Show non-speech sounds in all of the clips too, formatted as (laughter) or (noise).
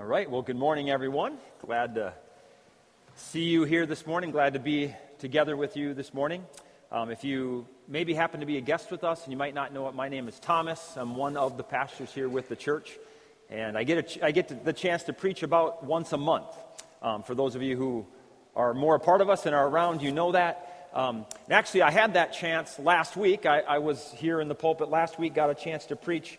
All right. Well, good morning, everyone. Glad to see you here this morning. Glad to be together with you this morning. Um, if you maybe happen to be a guest with us and you might not know it, my name is Thomas. I'm one of the pastors here with the church. And I get, I get the chance to preach about once a month. Um, for those of you who are more a part of us and are around, you know that. Um, actually, I had that chance last week. I, I was here in the pulpit last week, got a chance to preach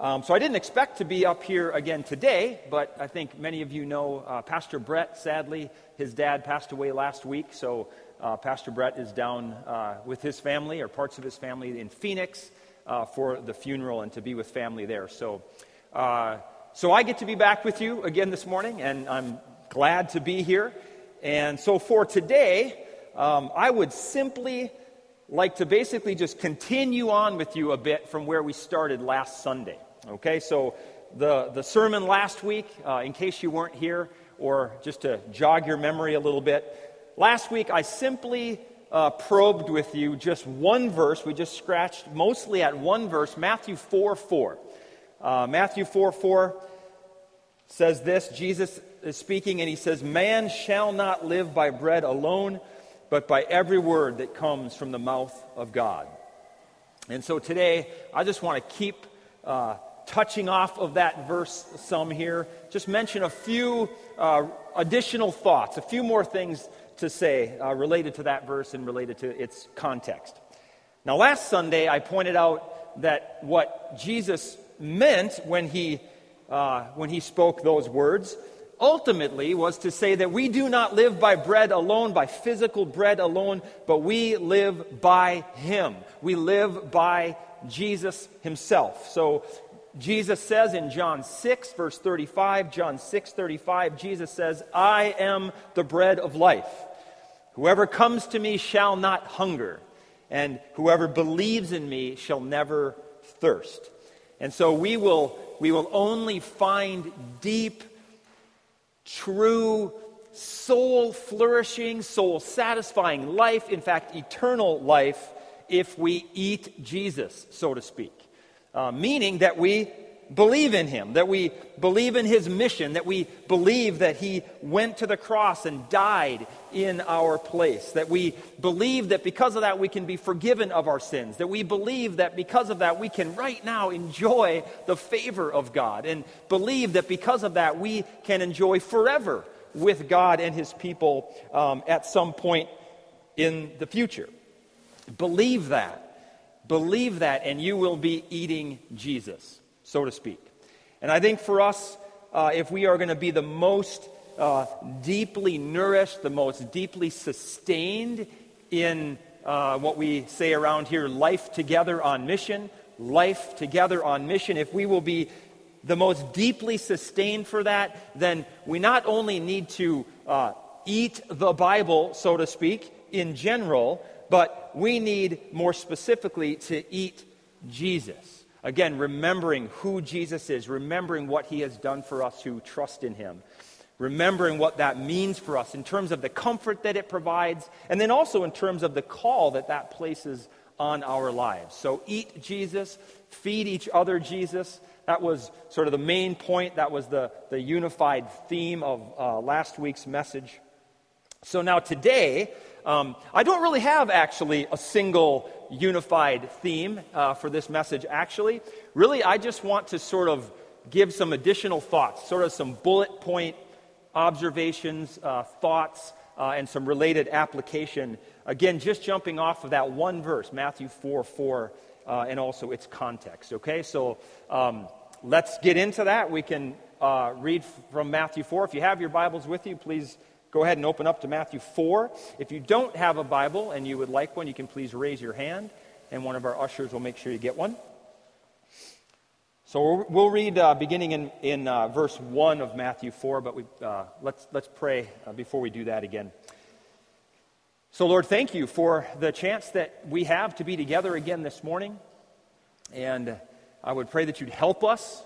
um, so I didn't expect to be up here again today, but I think many of you know uh, Pastor Brett, sadly, his dad passed away last week. So uh, Pastor Brett is down uh, with his family or parts of his family in Phoenix uh, for the funeral and to be with family there. So, uh, so I get to be back with you again this morning, and I'm glad to be here. And so for today, um, I would simply like to basically just continue on with you a bit from where we started last Sunday. Okay, so the, the sermon last week, uh, in case you weren't here, or just to jog your memory a little bit, last week I simply uh, probed with you just one verse. We just scratched mostly at one verse, Matthew 4 4. Uh, Matthew 4 4 says this Jesus is speaking, and he says, Man shall not live by bread alone, but by every word that comes from the mouth of God. And so today, I just want to keep uh, touching off of that verse some here, just mention a few uh, additional thoughts, a few more things to say uh, related to that verse and related to its context. Now, last Sunday, I pointed out that what Jesus meant when he, uh, when he spoke those words ultimately was to say that we do not live by bread alone, by physical bread alone, but we live by Him. We live by Jesus Himself. So Jesus says in John 6, verse 35, John 6, 35, Jesus says, I am the bread of life. Whoever comes to me shall not hunger, and whoever believes in me shall never thirst. And so we will, we will only find deep, true, soul flourishing, soul satisfying life, in fact, eternal life, if we eat Jesus, so to speak uh, meaning that we believe in him, that we believe in his mission, that we believe that he went to the cross and died in our place, that we believe that because of that we can be forgiven of our sins, that we believe that because of that we can right now enjoy the favor of God, and believe that because of that we can enjoy forever with God and his people um, at some point in the future. Believe that. Believe that, and you will be eating Jesus, so to speak. And I think for us, uh, if we are going to be the most uh, deeply nourished, the most deeply sustained in uh, what we say around here, life together on mission, life together on mission, if we will be the most deeply sustained for that, then we not only need to uh, eat the Bible, so to speak, in general, but we need more specifically to eat Jesus. Again, remembering who Jesus is, remembering what he has done for us who trust in him, remembering what that means for us in terms of the comfort that it provides, and then also in terms of the call that that places on our lives. So, eat Jesus, feed each other Jesus. That was sort of the main point. That was the, the unified theme of uh, last week's message. So, now today, um, I don't really have actually a single unified theme uh, for this message, actually. Really, I just want to sort of give some additional thoughts, sort of some bullet point observations, uh, thoughts, uh, and some related application. Again, just jumping off of that one verse, Matthew 4 4, uh, and also its context. Okay, so um, let's get into that. We can uh, read from Matthew 4. If you have your Bibles with you, please go ahead and open up to Matthew 4. If you don't have a Bible and you would like one, you can please raise your hand, and one of our ushers will make sure you get one. So we'll read uh, beginning in, in uh, verse 1 of Matthew 4, but we, uh, let's, let's pray uh, before we do that again. So, Lord, thank you for the chance that we have to be together again this morning. And I would pray that you'd help us.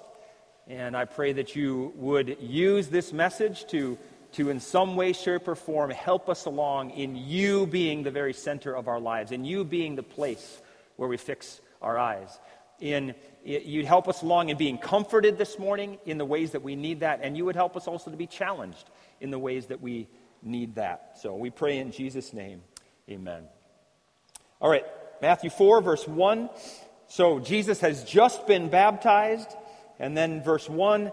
And I pray that you would use this message to to, in some way, shape, or form, help us along in you being the very center of our lives, in you being the place where we fix our eyes. in you'd help us along in being comforted this morning in the ways that we need that, and you would help us also to be challenged in the ways that we need that. So we pray in Jesus' name. Amen. All right, Matthew 4, verse 1. So Jesus has just been baptized, and then verse 1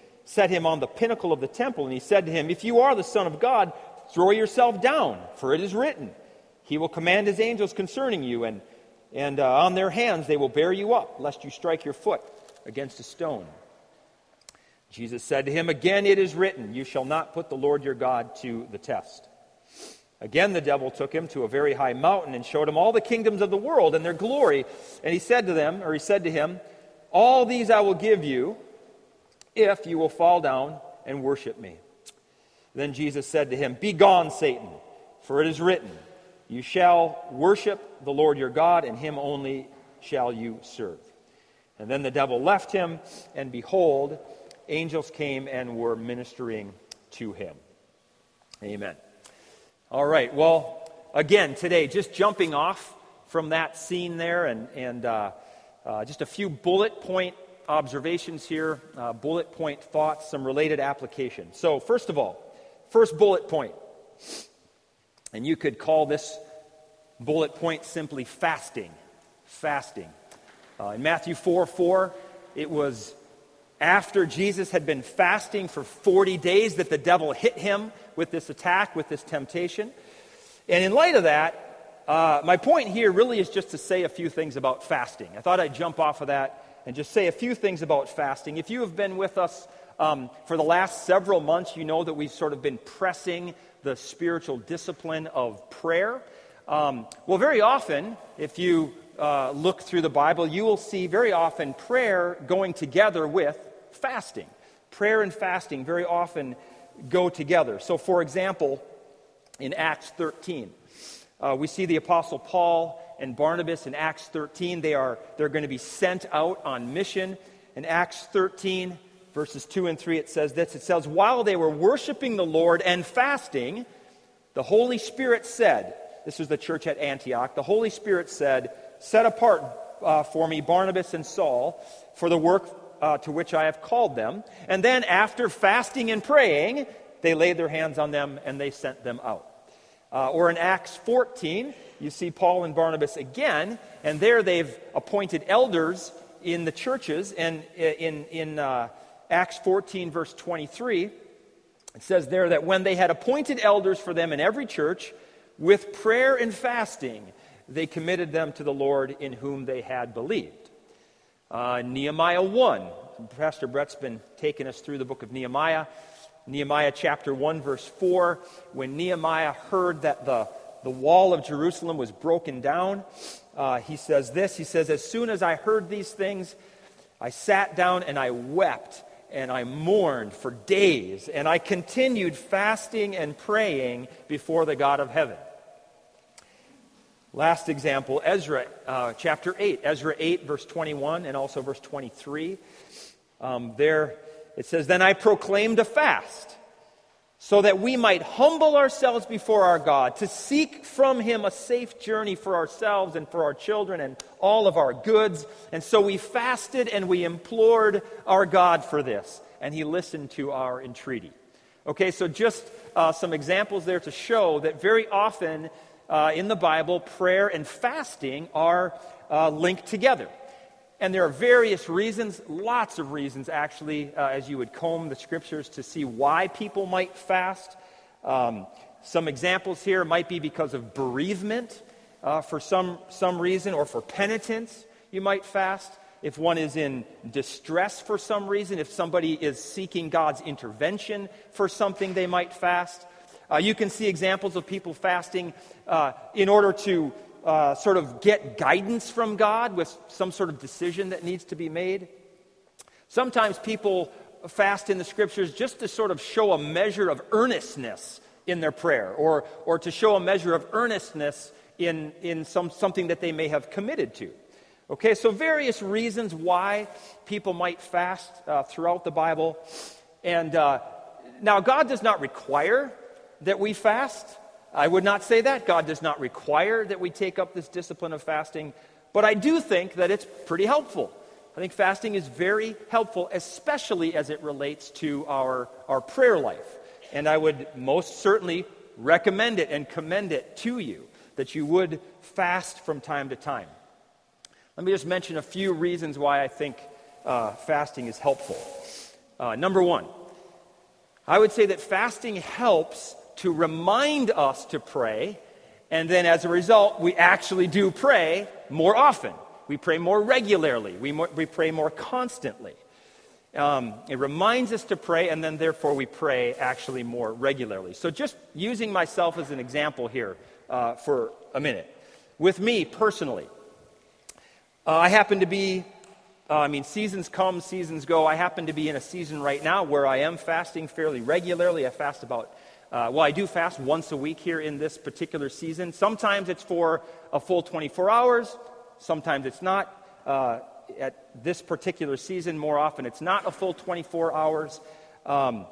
set him on the pinnacle of the temple. And he said to him, If you are the Son of God, throw yourself down, for it is written, He will command His angels concerning you, and and uh, on their hands they will bear you up, lest you strike your foot against a stone. Jesus said to him, Again it is written, You shall not put the Lord your God to the test. Again the devil took him to a very high mountain and showed him all the kingdoms of the world and their glory. And he said to them, or he said to him, All these I will give you if you will fall down and worship me. Then Jesus said to him, Begone, Satan, for it is written, you shall worship the Lord your God, and him only shall you serve. And then the devil left him, and behold, angels came and were ministering to him. Amen. All right, well, again, today, just jumping off from that scene there, and, and uh, uh, just a few bullet point observations here, uh, bullet point thoughts, some related applications. So, first of all, first bullet point and you could call this bullet point simply fasting. Fasting. Uh, in Matthew 4 4, it was after Jesus had been fasting for 40 days that the devil hit him with this attack, with this temptation. And in light of that, uh, my point here really is just to say a few things about fasting. I thought I'd jump off of that and just say a few things about fasting. If you have been with us um, for the last several months, you know that we've sort of been pressing the spiritual discipline of prayer. Um, well, very often, if you uh, look through the Bible, you will see very often prayer going together with fasting. Prayer and fasting very often go together. So, for example, in Acts 13, uh, we see the Apostle Paul and Barnabas in Acts 13. They are, they're going to be sent out on mission. In Acts 13, verses 2 and 3, it says this It says, While they were worshiping the Lord and fasting, the Holy Spirit said, This was the church at Antioch, the Holy Spirit said, Set apart uh, for me Barnabas and Saul for the work uh, to which I have called them. And then, after fasting and praying, they laid their hands on them and they sent them out. Uh, or in Acts 14, you see Paul and Barnabas again, and there they've appointed elders in the churches. And in, in uh, Acts 14, verse 23, it says there that when they had appointed elders for them in every church, with prayer and fasting, they committed them to the Lord in whom they had believed. Uh, Nehemiah 1. Pastor Brett's been taking us through the book of Nehemiah. Nehemiah chapter 1, verse 4. When Nehemiah heard that the, the wall of Jerusalem was broken down, uh, he says this He says, As soon as I heard these things, I sat down and I wept and I mourned for days, and I continued fasting and praying before the God of heaven. Last example, Ezra uh, chapter 8, Ezra 8, verse 21, and also verse 23. Um, there it says, Then I proclaimed a fast so that we might humble ourselves before our God, to seek from Him a safe journey for ourselves and for our children and all of our goods. And so we fasted and we implored our God for this, and He listened to our entreaty. Okay, so just uh, some examples there to show that very often uh, in the Bible, prayer and fasting are uh, linked together. And there are various reasons, lots of reasons actually, uh, as you would comb the scriptures to see why people might fast. Um, some examples here might be because of bereavement uh, for some, some reason, or for penitence, you might fast. If one is in distress for some reason, if somebody is seeking God's intervention for something, they might fast. Uh, you can see examples of people fasting uh, in order to uh, sort of get guidance from God with some sort of decision that needs to be made. Sometimes people fast in the scriptures just to sort of show a measure of earnestness in their prayer or, or to show a measure of earnestness in, in some, something that they may have committed to. Okay, so various reasons why people might fast uh, throughout the Bible. And uh, now, God does not require that we fast. I would not say that. God does not require that we take up this discipline of fasting. But I do think that it's pretty helpful. I think fasting is very helpful, especially as it relates to our, our prayer life. And I would most certainly recommend it and commend it to you that you would fast from time to time. Let me just mention a few reasons why I think uh, fasting is helpful. Uh, number one, I would say that fasting helps to remind us to pray, and then as a result, we actually do pray more often. We pray more regularly, we, more, we pray more constantly. Um, it reminds us to pray, and then therefore we pray actually more regularly. So, just using myself as an example here uh, for a minute. With me personally, uh, I happen to be uh, I mean, seasons come, seasons go. I happen to be in a season right now where I am fasting fairly regularly. I fast about, uh, well, I do fast once a week here in this particular season. Sometimes it's for a full 24 hours, sometimes it's not. Uh, at this particular season, more often it's not a full 24 hours. Um,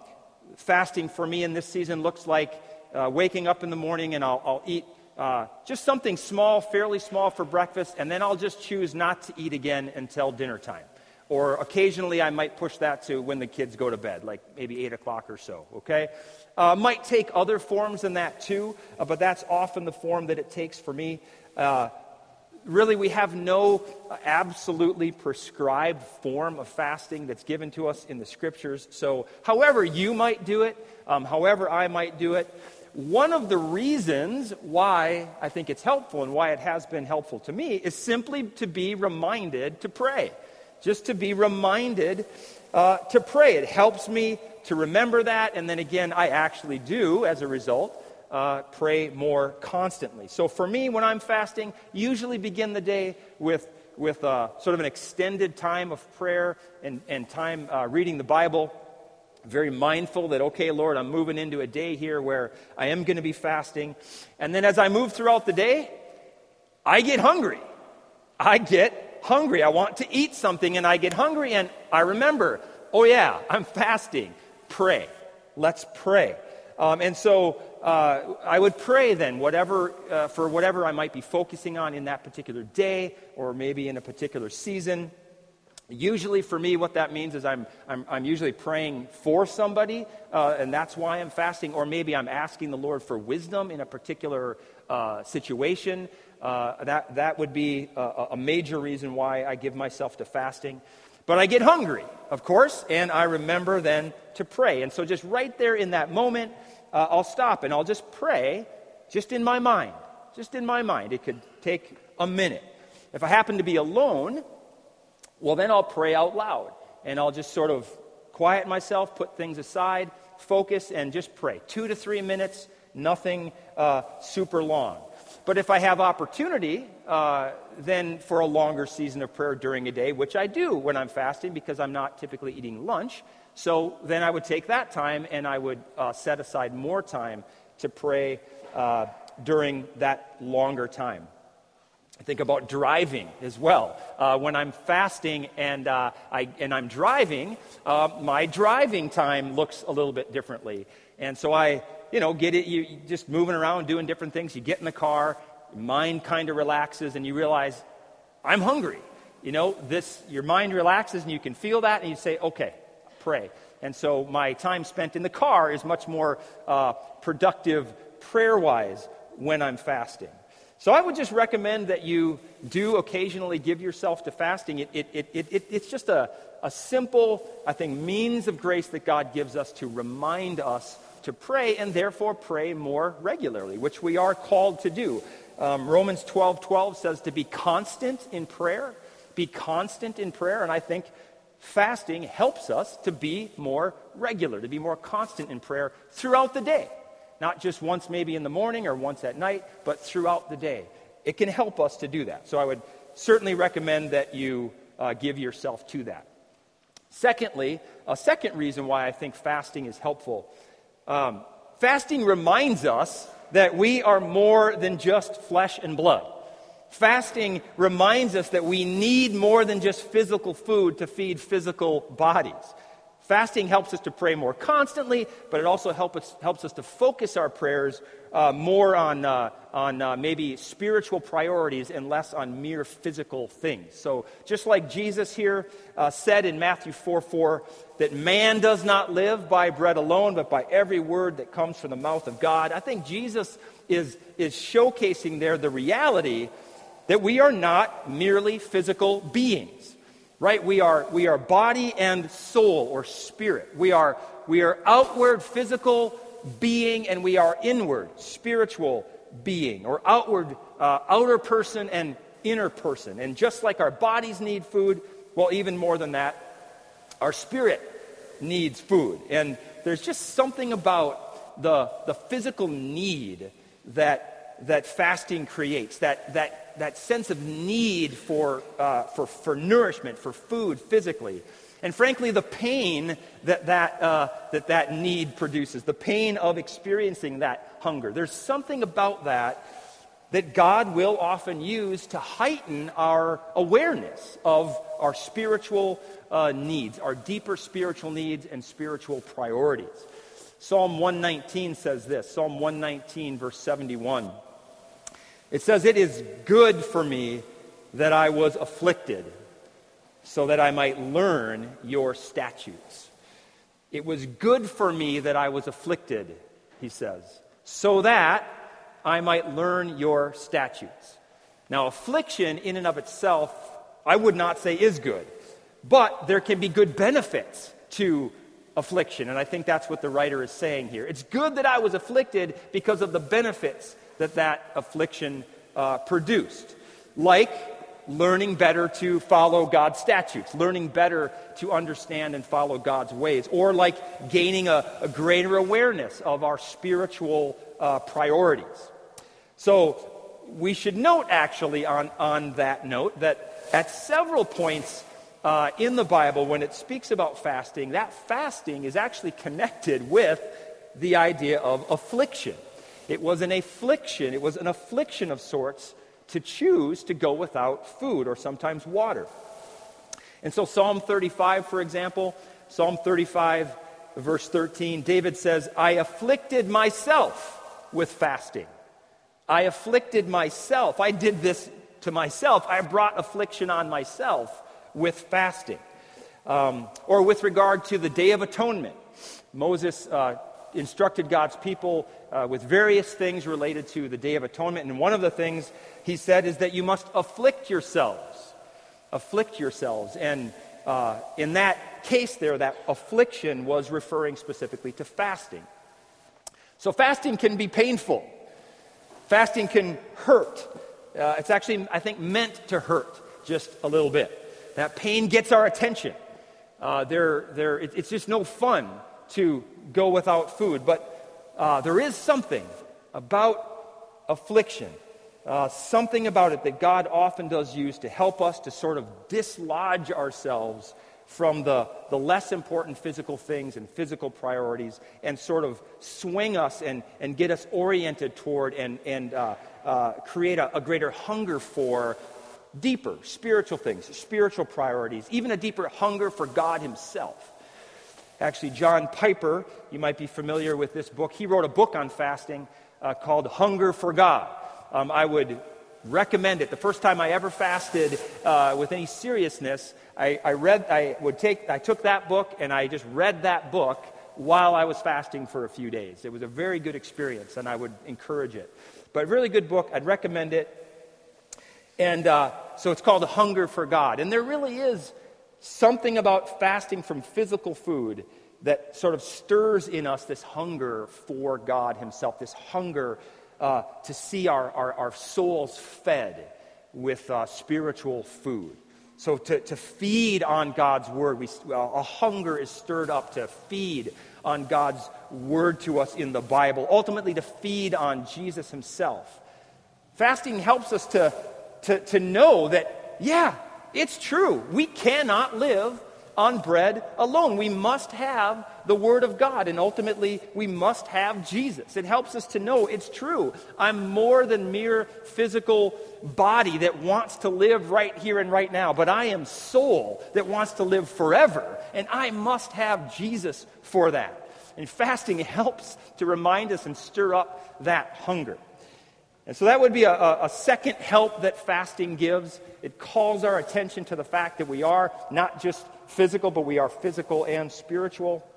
fasting for me in this season looks like uh, waking up in the morning and I'll, I'll eat uh, just something small, fairly small for breakfast, and then I'll just choose not to eat again until dinner time. Or occasionally I might push that to when the kids go to bed, like maybe 8 o'clock or so, okay? Uh, might take other forms than that too, uh, but that's often the form that it takes for me. Uh, really, we have no absolutely prescribed form of fasting that's given to us in the scriptures. So, however you might do it, um, however I might do it, one of the reasons why I think it's helpful and why it has been helpful to me is simply to be reminded to pray. Just to be reminded uh, to pray. It helps me to remember that, and then again, I actually do, as a result, uh, pray more constantly. So for me, when I'm fasting, usually begin the day with, with uh, sort of an extended time of prayer and, and time uh, reading the Bible very mindful that, okay, Lord, I'm moving into a day here where I am going to be fasting. And then as I move throughout the day, I get hungry. I get hungry. I want to eat something and I get hungry and I remember, oh yeah, I'm fasting. Pray. Let's pray. Um, and so uh, I would pray then, whatever, uh, for whatever I might be focusing on in that particular day or maybe in a particular season. Usually, for me, what that means is I'm, I'm, I'm usually praying for somebody, uh, and that's why I'm fasting, or maybe I'm asking the Lord for wisdom in a particular uh, situation. Uh, that, that would be a, a major reason why I give myself to fasting. But I get hungry, of course, and I remember then to pray. And so, just right there in that moment, uh, I'll stop and I'll just pray, just in my mind. Just in my mind. It could take a minute. If I happen to be alone, well, then I'll pray out loud and I'll just sort of quiet myself, put things aside, focus, and just pray. Two to three minutes, nothing uh, super long. But if I have opportunity, uh, then for a longer season of prayer during a day, which I do when I'm fasting because I'm not typically eating lunch, so then I would take that time and I would uh, set aside more time to pray uh, during that longer time. I think about driving as well. Uh, when I'm fasting and, uh, I, and I'm driving, uh, my driving time looks a little bit differently. And so I, you know, get it, you just moving around, doing different things. You get in the car, your mind kind of relaxes, and you realize, I'm hungry. You know, this, your mind relaxes, and you can feel that, and you say, okay, pray. And so my time spent in the car is much more uh, productive prayer wise when I'm fasting. So I would just recommend that you do occasionally give yourself to fasting. It, it, it, it, it's just a, a simple, I think, means of grace that God gives us to remind us to pray and therefore pray more regularly, which we are called to do. Um, Romans 12 12 says to be constant in prayer. Be constant in prayer. And I think fasting helps us to be more regular, to be more constant in prayer throughout the day. Not just once maybe in the morning or once at night, but throughout the day. It can help us to do that. So I would certainly recommend that you uh, give yourself to that. Secondly, a second reason why I think fasting is helpful um, fasting reminds us that we are more than just flesh and blood. Fasting reminds us that we need more than just physical food to feed physical bodies. Fasting helps us to pray more constantly, but it also help us, helps us to focus our prayers uh, more on, uh, on uh, maybe spiritual priorities and less on mere physical things. So, just like Jesus here uh, said in Matthew 4 4, that man does not live by bread alone, but by every word that comes from the mouth of God, I think Jesus is, is showcasing there the reality that we are not merely physical beings right? We are, we are body and soul or spirit. We are, we are outward physical being and we are inward spiritual being or outward, uh, outer person and inner person. And just like our bodies need food, well, even more than that, our spirit needs food. And there's just something about the, the physical need that, that fasting creates, that, that that sense of need for, uh, for, for nourishment, for food physically. And frankly, the pain that that, uh, that that need produces, the pain of experiencing that hunger. There's something about that that God will often use to heighten our awareness of our spiritual uh, needs, our deeper spiritual needs and spiritual priorities. Psalm 119 says this Psalm 119, verse 71. It says, It is good for me that I was afflicted, so that I might learn your statutes. It was good for me that I was afflicted, he says, so that I might learn your statutes. Now, affliction in and of itself, I would not say is good, but there can be good benefits to affliction. And I think that's what the writer is saying here. It's good that I was afflicted because of the benefits that that affliction uh, produced, like learning better to follow God's statutes, learning better to understand and follow God's ways, or like gaining a, a greater awareness of our spiritual uh, priorities. So, we should note actually on, on that note that at several points uh, in the Bible, when it speaks about fasting, that fasting is actually connected with the idea of affliction. It was an affliction, it was an affliction of sorts to choose to go without food or sometimes water. And so, Psalm 35, for example, Psalm 35, verse 13, David says, I afflicted myself with fasting. I afflicted myself. I did this to myself. I brought affliction on myself with fasting. Um, or with regard to the Day of Atonement, Moses uh, instructed God's people uh, with various things related to the Day of Atonement. And one of the things he said is that you must afflict yourselves. Afflict yourselves. And uh, in that case, there, that affliction was referring specifically to fasting. So, fasting can be painful, fasting can hurt. Uh, it's actually, I think, meant to hurt just a little bit. That pain gets our attention. Uh, there, there, it, it's just no fun to go without food. But uh, there is something about affliction, uh, something about it that God often does use to help us to sort of dislodge ourselves from the, the less important physical things and physical priorities and sort of swing us and, and get us oriented toward and, and uh, uh, create a, a greater hunger for deeper spiritual things, spiritual priorities, even a deeper hunger for God Himself. Actually, John Piper, you might be familiar with this book. He wrote a book on fasting uh, called Hunger for God. Um, I would recommend it. The first time I ever fasted uh, with any seriousness, I, I, read, I would take, I took that book and I just read that book while I was fasting for a few days. It was a very good experience, and I would encourage it. But really good book. I'd recommend it. And uh, so it's called Hunger for God. And there really is something about fasting from physical food that sort of stirs in us this hunger for God Himself, this hunger uh, to see our, our, our, souls fed with uh, spiritual food. So, to, to feed on God's word, we, a hunger is stirred up to feed on God's word to us in the Bible, ultimately, to feed on Jesus Himself. Fasting helps us to, to, to know that, yeah, it's true. We cannot live on bread alone. We must have the Word of God, and ultimately, we must have Jesus. It helps us to know it's true. I'm more than mere physical body that wants to live right here and right now, but I am soul that wants to live forever, and I must have Jesus for that. And fasting (laughs) helps to remind us and stir up that hunger. And so that would be a, a, second help that fasting gives. It calls our attention to the fact that we are not just physical, but we are physical and spiritual.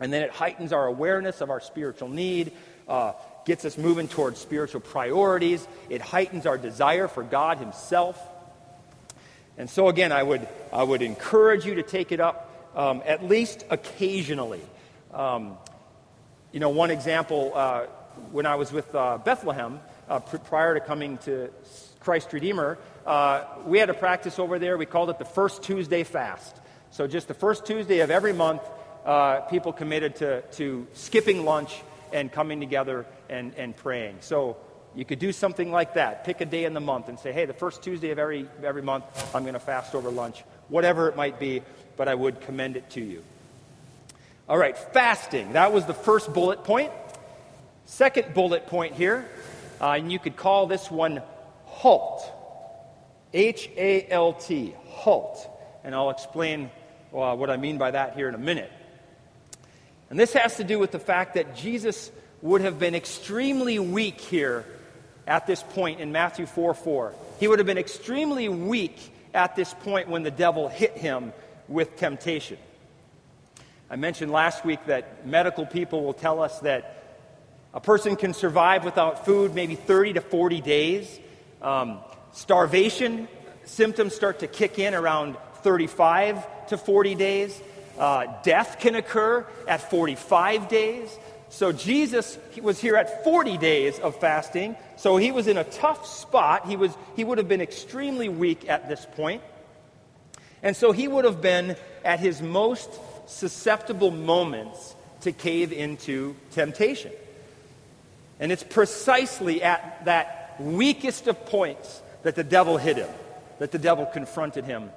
And then it heightens our awareness of our spiritual need, uh, gets us moving towards spiritual priorities. It heightens our desire for God Himself. And so, again, I would, I would encourage you to take it up um, at least occasionally. Um, you know, one example, uh, when I was with uh, Bethlehem, uh, pr- prior to coming to Christ Redeemer, uh, we had a practice over there. We called it the First Tuesday Fast. So, just the first Tuesday of every month, uh, people committed to, to skipping lunch and coming together and, and praying. So, you could do something like that. Pick a day in the month and say, hey, the first Tuesday of every, every month, I'm going to fast over lunch. Whatever it might be, but I would commend it to you. All right, fasting. That was the first bullet point. Second bullet point here uh, and you could call this one HALT. H A L T, HALT. And I'll explain uh, what I mean by that here in a minute. And this has to do with the fact that Jesus would have been extremely weak here at this point in Matthew 4 4. He would have been extremely weak at this point when the devil hit him with temptation. I mentioned last week that medical people will tell us that a person can survive without food maybe 30 to 40 days. Um, starvation symptoms start to kick in around 35 to 40 days. Uh, death can occur at 45 days. So Jesus was here at 40 days of fasting. So he was in a tough spot. He, was, he would have been extremely weak at this point. And so he would have been at his most susceptible moments to cave into temptation. And it's precisely at that weakest of points that the devil hit him, that the devil confronted him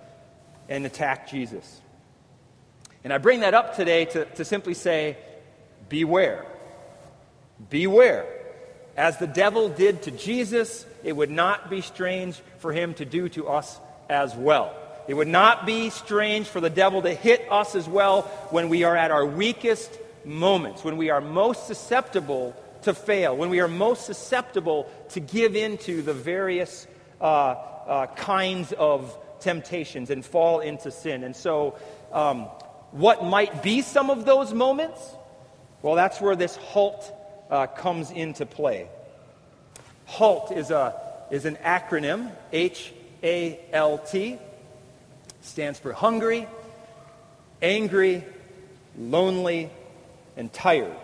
and attacked Jesus. And I bring that up today to, to simply say, beware. Beware. As the devil did to Jesus, it would not be strange for him to do to us as well. It would not be strange for the devil to hit us as well when we are at our weakest moments, when we are most susceptible to fail, when we are most susceptible to give into the various uh, uh, kinds of temptations and fall into sin. And so, um, what might be some of those moments? Well, that's where this halt uh, comes into play. HALT is, a, is an acronym, H A L T, stands for hungry, angry, lonely, and tired.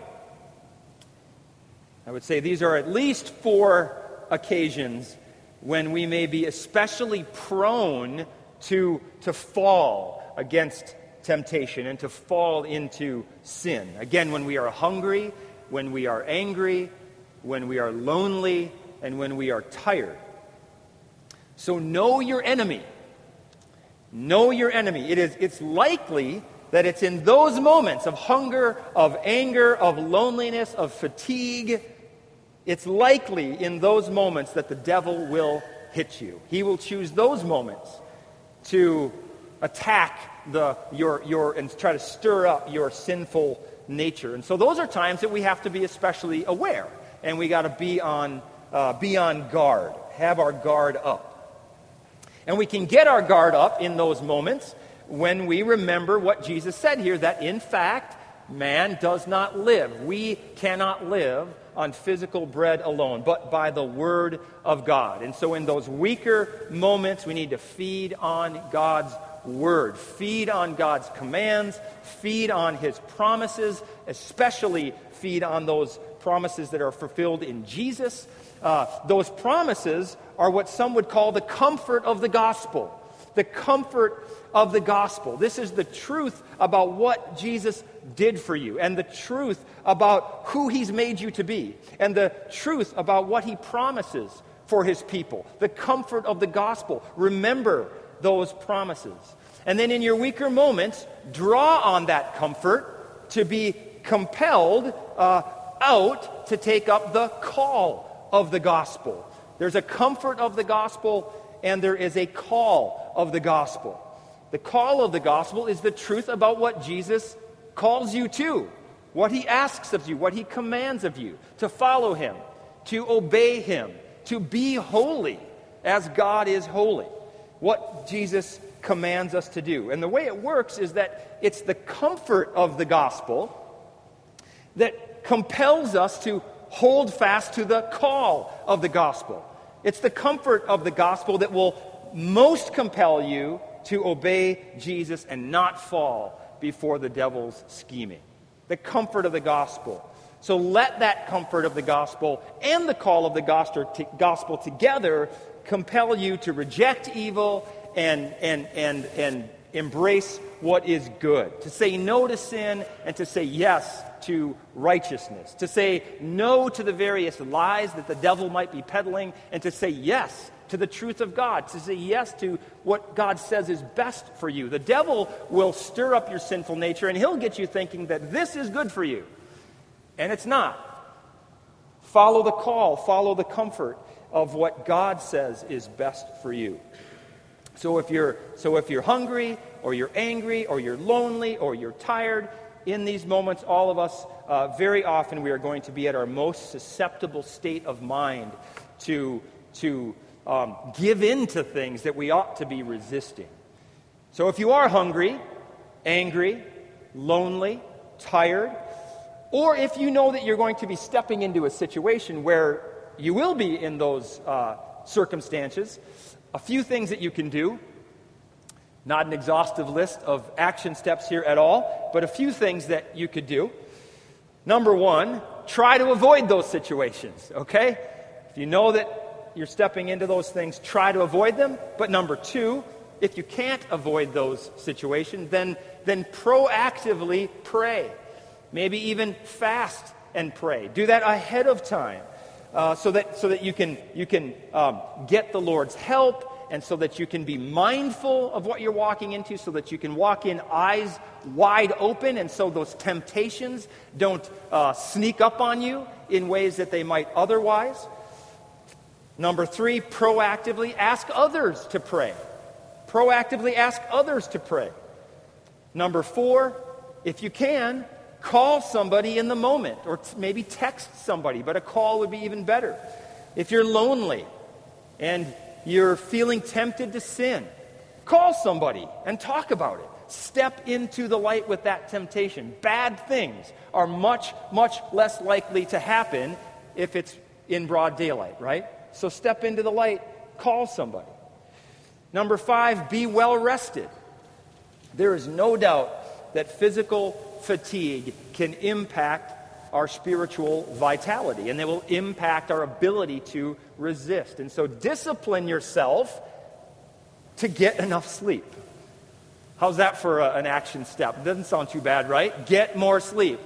I would say these are at least four occasions when we may be especially prone to, to fall against temptation and to fall into sin. Again, when we are hungry, when we are angry, when we are lonely, and when we are tired. So know your enemy. Know your enemy. It is, it's likely that it's in those moments of hunger, of anger, of loneliness, of fatigue, it's likely in those moments that the devil will hit you. He will choose those moments to attack the, your, your, and try to stir up your sinful nature. And so those are times that we have to be especially aware. And we got to be on, uh, be on guard, have our guard up. And we can get our guard up in those moments when we remember what Jesus said here that in fact, man does not live. We cannot live on physical bread alone, but by the Word of God. And so, in those weaker moments, we need to feed on God's Word, feed on God's commands, feed on His promises, especially feed on those promises that are fulfilled in Jesus. Uh, those promises are what some would call the comfort of the gospel. The comfort of the gospel. This is the truth about what Jesus did for you, and the truth about who he's made you to be, and the truth about what he promises for his people, the comfort of the gospel. Remember those promises. And then in your weaker moments, draw on that comfort to be compelled uh, out to take up the call of the gospel. There's a comfort of the gospel, and there is a call of the gospel. The call of the gospel is the truth about what Jesus calls you to, what he asks of you, what he commands of you, to follow him, to obey him, to be holy as God is holy. What Jesus commands us to do. And the way it works is that it's the comfort of the gospel that compels us to hold fast to the call of the gospel. It's the comfort of the gospel that will most compel you to obey Jesus and not fall before the devil's scheming. The comfort of the gospel. So let that comfort of the gospel and the call of the gospel together compel you to reject evil and, and, and, and embrace what is good, to say no to sin and to say yes to righteousness, to say no to the various lies that the devil might be peddling, and to say yes to the truth of God, to say yes to what God says is best for you. The devil will stir up your sinful nature and he'll get you thinking that this is good for you, and it's not. Follow the call, follow the comfort of what God says is best for you. So if you're so if you're hungry or you're angry or you're lonely or you're tired, in these moments, all of us, uh, very often, we are going to be at our most susceptible state of mind to, to um, give in to things that we ought to be resisting. So if you are hungry, angry, lonely, tired, or if you know that you're going to be stepping into a situation where you will be in those uh, circumstances, a few things that you can do. Not an exhaustive list of action steps here at all, but a few things that you could do. Number one, try to avoid those situations, okay? If you know that you're stepping into those things, try to avoid them. But number two, if you can't avoid those situations, then, then proactively pray. Maybe even fast and pray. Do that ahead of time uh, so, that, so that you can, you can um, get the Lord's help and so that you can be mindful of what you're walking into, so that you can walk in eyes wide open, and so those temptations don't uh, sneak up on you in ways that they might otherwise. Number three, proactively ask others to pray. Proactively ask others to pray. Number four, if you can, Call somebody in the moment, or t- maybe text somebody, but a call would be even better. If you're lonely and you're feeling tempted to sin, call somebody and talk about it. Step into the light with that temptation. Bad things are much, much less likely to happen if it's in broad daylight, right? So step into the light, call somebody. Number five, be well rested. There is no doubt that physical fatigue can impact our spiritual vitality and they will impact our ability to resist. And so discipline yourself to get enough sleep. How's that for a, an action step? Doesn't sound too bad, right? Get more sleep.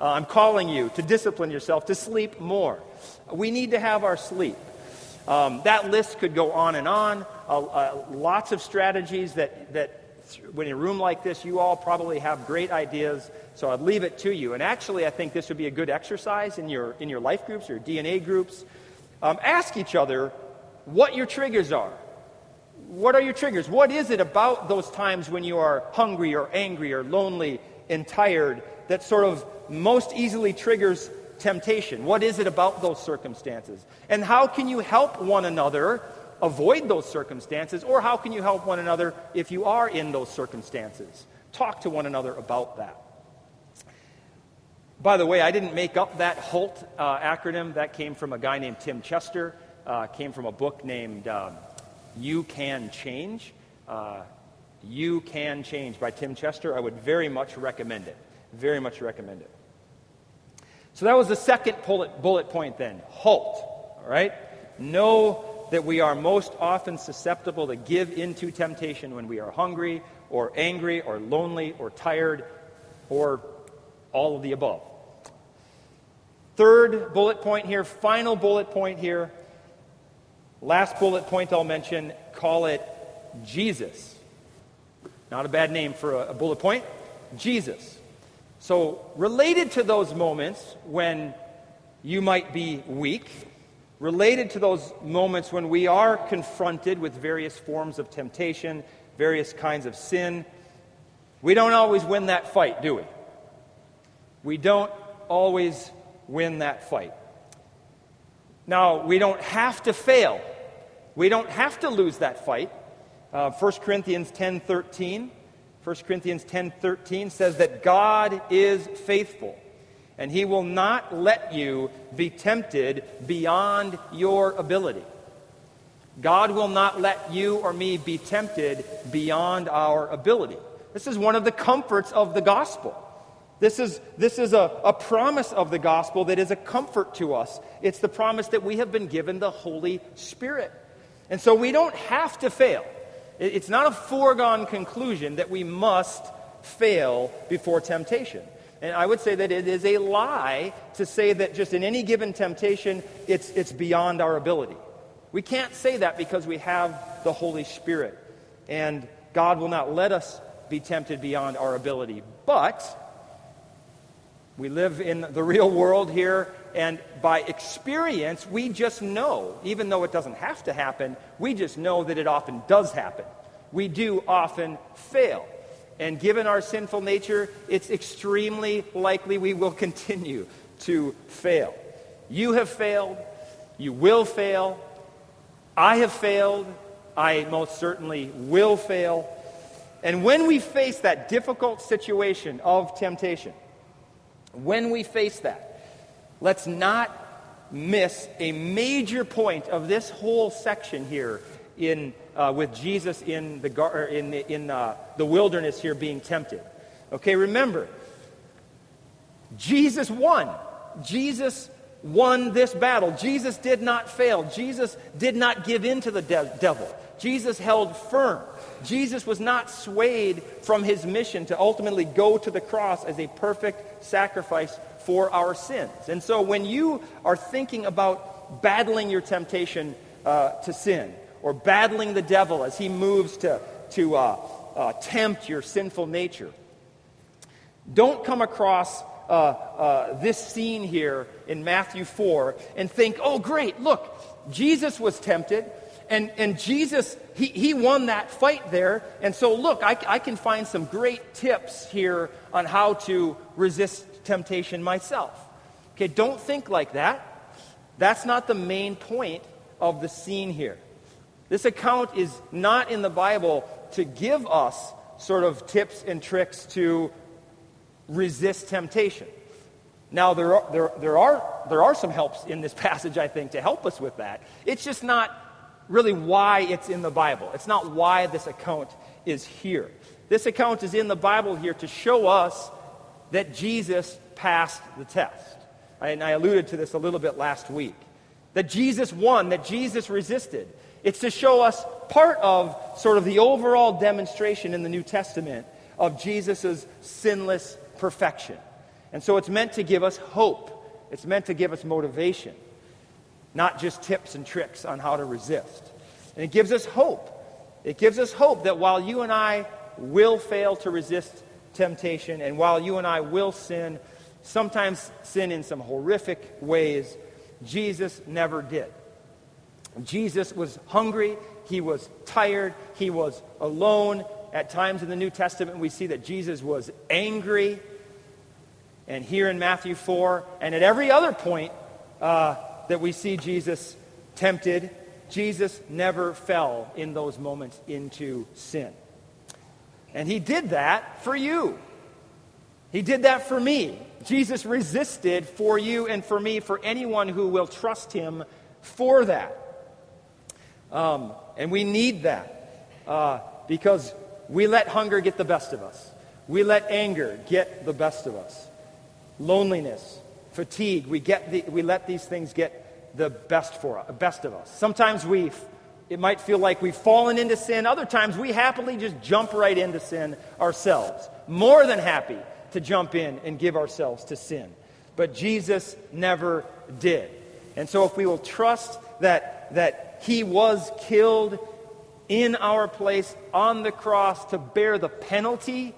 Uh, I'm calling you to discipline yourself to sleep more. We need to have our sleep. Um, that list could go on and on. Uh, uh, lots of strategies that, that when in a room like this, you all probably have great ideas, so I'd leave it to you. And actually, I think this would be a good exercise in your, in your life groups, your DNA groups. Um, ask each other what your triggers are. What are your triggers? What is it about those times when you are hungry or angry or lonely and tired that sort of most easily triggers temptation? What is it about those circumstances? And how can you help one another avoid those circumstances, or how can you help one another if you are in those circumstances? Talk to one another about that. By the way, I didn't make up that HALT uh, acronym. That came from a guy named Tim Chester, uh, came from a book named um, You Can Change. Uh, you Can Change by Tim Chester. I would very much recommend it. Very much recommend it. So that was the second bullet, bullet point then. HALT. All right? Know that we are most often susceptible to give into temptation when we are hungry or angry or lonely or tired or all of the above. Third bullet point here, final bullet point here Last bullet point I'll mention call it Jesus. Not a bad name for a, a bullet point. Jesus. So, related to those moments when you might be weak, related to those moments when we are confronted with various forms of temptation, various kinds of sin, we don't always win that fight, do we? We don't always win that fight. Now, we don't have to fail. We don't have to lose that fight. Uh, 1 Corinthians 10.13 1 Corinthians 10:13 says that God is faithful and he will not let you be tempted beyond your ability. God will not let you or me be tempted beyond our ability. This is one of the comforts of the gospel. This is, this is a, a promise of the gospel that is a comfort to us. It's the promise that we have been given the Holy Spirit. And so we don't have to fail. It's not a foregone conclusion that we must fail before temptation. And I would say that it is a lie to say that just in any given temptation, it's, it's beyond our ability. We can't say that because we have the Holy Spirit. And God will not let us be tempted beyond our ability. But we live in the real world here, and by experience, we just know, even though it doesn't have to happen, we just know that it often does happen. We do often fail. And given our sinful nature, it's extremely likely we will continue to fail. You have failed. You will fail. I have failed. I most certainly will fail. And when we face that difficult situation of temptation, when we face that, let's not miss a major point of this whole section here in, uh, with Jesus in, the, gar- in, the, in uh, the wilderness here being tempted. Okay, remember, Jesus won. Jesus won this battle. Jesus did not fail. Jesus did not give in to the de- devil. Jesus held firm. Jesus was not swayed from his mission to ultimately go to the cross as a perfect sacrifice for our sins. And so when you are thinking about battling your temptation uh, to sin or battling the devil as he moves to, to uh, uh, tempt your sinful nature, don't come across uh, uh, this scene here in Matthew 4 and think, oh, great, look, Jesus was tempted. And, and Jesus, he, he won that fight there. And so, look, I, I can find some great tips here on how to resist temptation myself. Okay, don't think like that. That's not the main point of the scene here. This account is not in the Bible to give us sort of tips and tricks to resist temptation. Now, there are, there, there, are, there are some helps in this (laughs) passage, I think, to help us with that. It's just not really why it's in the Bible. It's not why this account is here. This account is in the Bible here to show us that Jesus passed the test. And I alluded to this a little bit last week. That Jesus won, that Jesus resisted. It's to show us part of sort of the overall demonstration in the New Testament of Jesus' sinless perfection. And so it's meant to give us hope. It's meant to give us motivation not just tips and tricks on how to resist. And it gives us hope. It gives us hope that while you and I will fail to resist temptation, and while you and I will sin, sometimes sin in some horrific ways, Jesus never did. Jesus was hungry, he was tired, he was alone. At times in the New Testament, we see that Jesus was angry. And here in Matthew 4, and at every other point, uh, that we see Jesus tempted, Jesus never fell in those moments into sin. And he did that for you. He did that for me. Jesus resisted for you and for me, for anyone who will trust him for that. Um, and we need that uh, because we let hunger get the best of us. We let anger get the best of us. Loneliness, fatigue. We, get the, we let these things get the best for us, best of us. Sometimes we, it might feel like we've fallen into sin. Other times we happily just jump right into sin ourselves. More than happy to jump in and give ourselves to sin. But Jesus never did. And so if we will trust that, that he was killed in our place on the cross to bear the penalty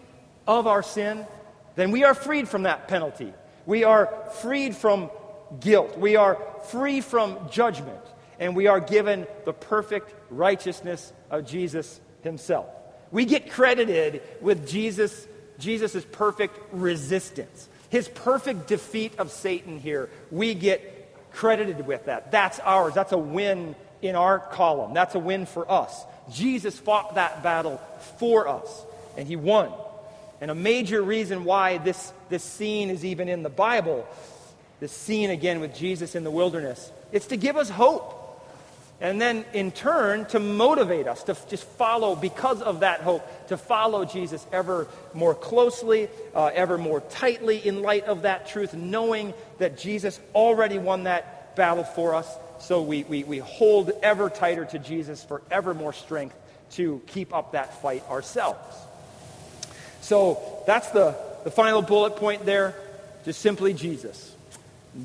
of our sin, then we are freed from that penalty. We are freed from guilt. We are free from judgment. And we are given the perfect righteousness of Jesus himself. We get credited with Jesus Jesus' perfect resistance. His perfect defeat of Satan here. We get credited with that. That's ours. That's a win in our column. That's a win for us. Jesus fought that battle for us, and he won. And a major reason why this, this scene is even in the Bible, this scene again with Jesus in the wilderness, it's to give us hope. And then in turn, to motivate us to just follow, because of that hope, to follow Jesus ever more closely, uh, ever more tightly in light of that truth, knowing that Jesus already won that battle for us. So we, we, we hold ever tighter to Jesus for ever more strength to keep up that fight ourselves. So that's the, the final bullet point there. Just simply Jesus.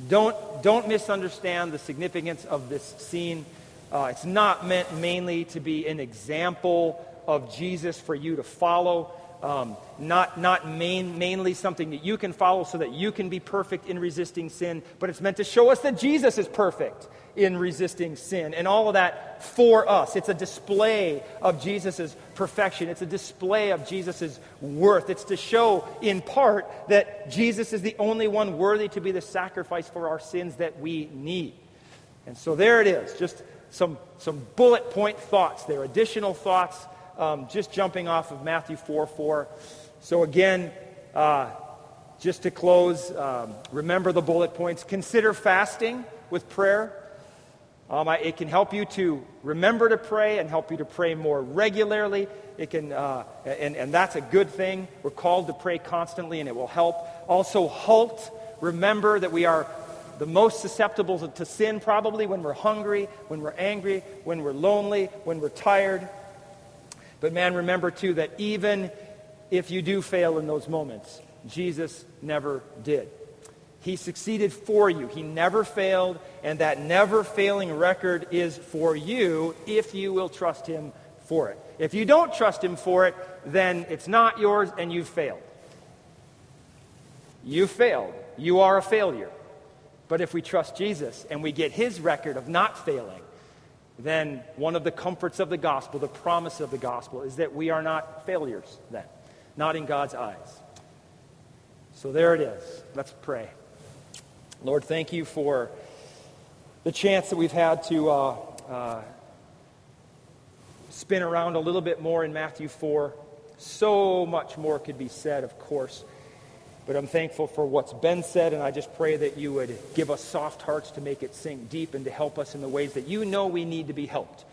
Don't, don't misunderstand the significance of this scene. Uh, it's not meant mainly to be an example of Jesus for you to follow, um, not, not main, mainly something that you can follow so that you can be perfect in resisting sin, but it's meant to show us that Jesus is perfect in resisting sin. And all of that for us. It's a display of Jesus' perfection. It's a display of Jesus' worth. It's to show, in part, that Jesus is the only one worthy to be the sacrifice for our sins that we need. And so there it is. Just some, some bullet point thoughts there, additional thoughts, um, just jumping off of Matthew 4 4. So again, uh, just to close, um, remember the bullet points. Consider fasting with prayer. Um, I, it can help you to remember to pray and help you to pray more regularly. It can, uh, and, and that's a good thing. We're called to pray constantly, and it will help. Also, halt. Remember that we are the most susceptible to sin probably when we're hungry, when we're angry, when we're lonely, when we're tired. But man, remember too that even if you do fail in those moments, Jesus never did. He succeeded for you. He never failed, and that never failing record is for you if you will trust Him for it. If you don't trust Him for it, then it's not yours and you've failed. You failed. You are a failure. But if we trust Jesus and we get his record of not failing, then one of the comforts of the gospel, the promise of the gospel, is that we are not failures then, not in God's eyes. So there it is. Let's pray. Lord, thank you for the chance that we've had to uh, uh, spin around a little bit more in Matthew 4. So much more could be said, of course. But I'm thankful for what's been said, and I just pray that you would give us soft hearts to make it sink deep and to help us in the ways that you know we need to be helped.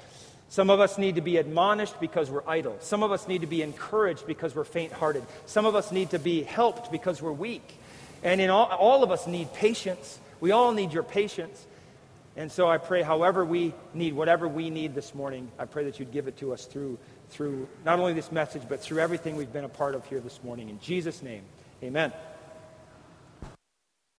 Some of us need to be admonished because we're idle. Some of us need to be encouraged because we're faint hearted. Some of us need to be helped because we're weak. And in all, all of us need patience. We all need your patience. And so I pray, however we need, whatever we need this morning, I pray that you'd give it to us through, through not only this message, but through everything we've been a part of here this morning. In Jesus' name, amen.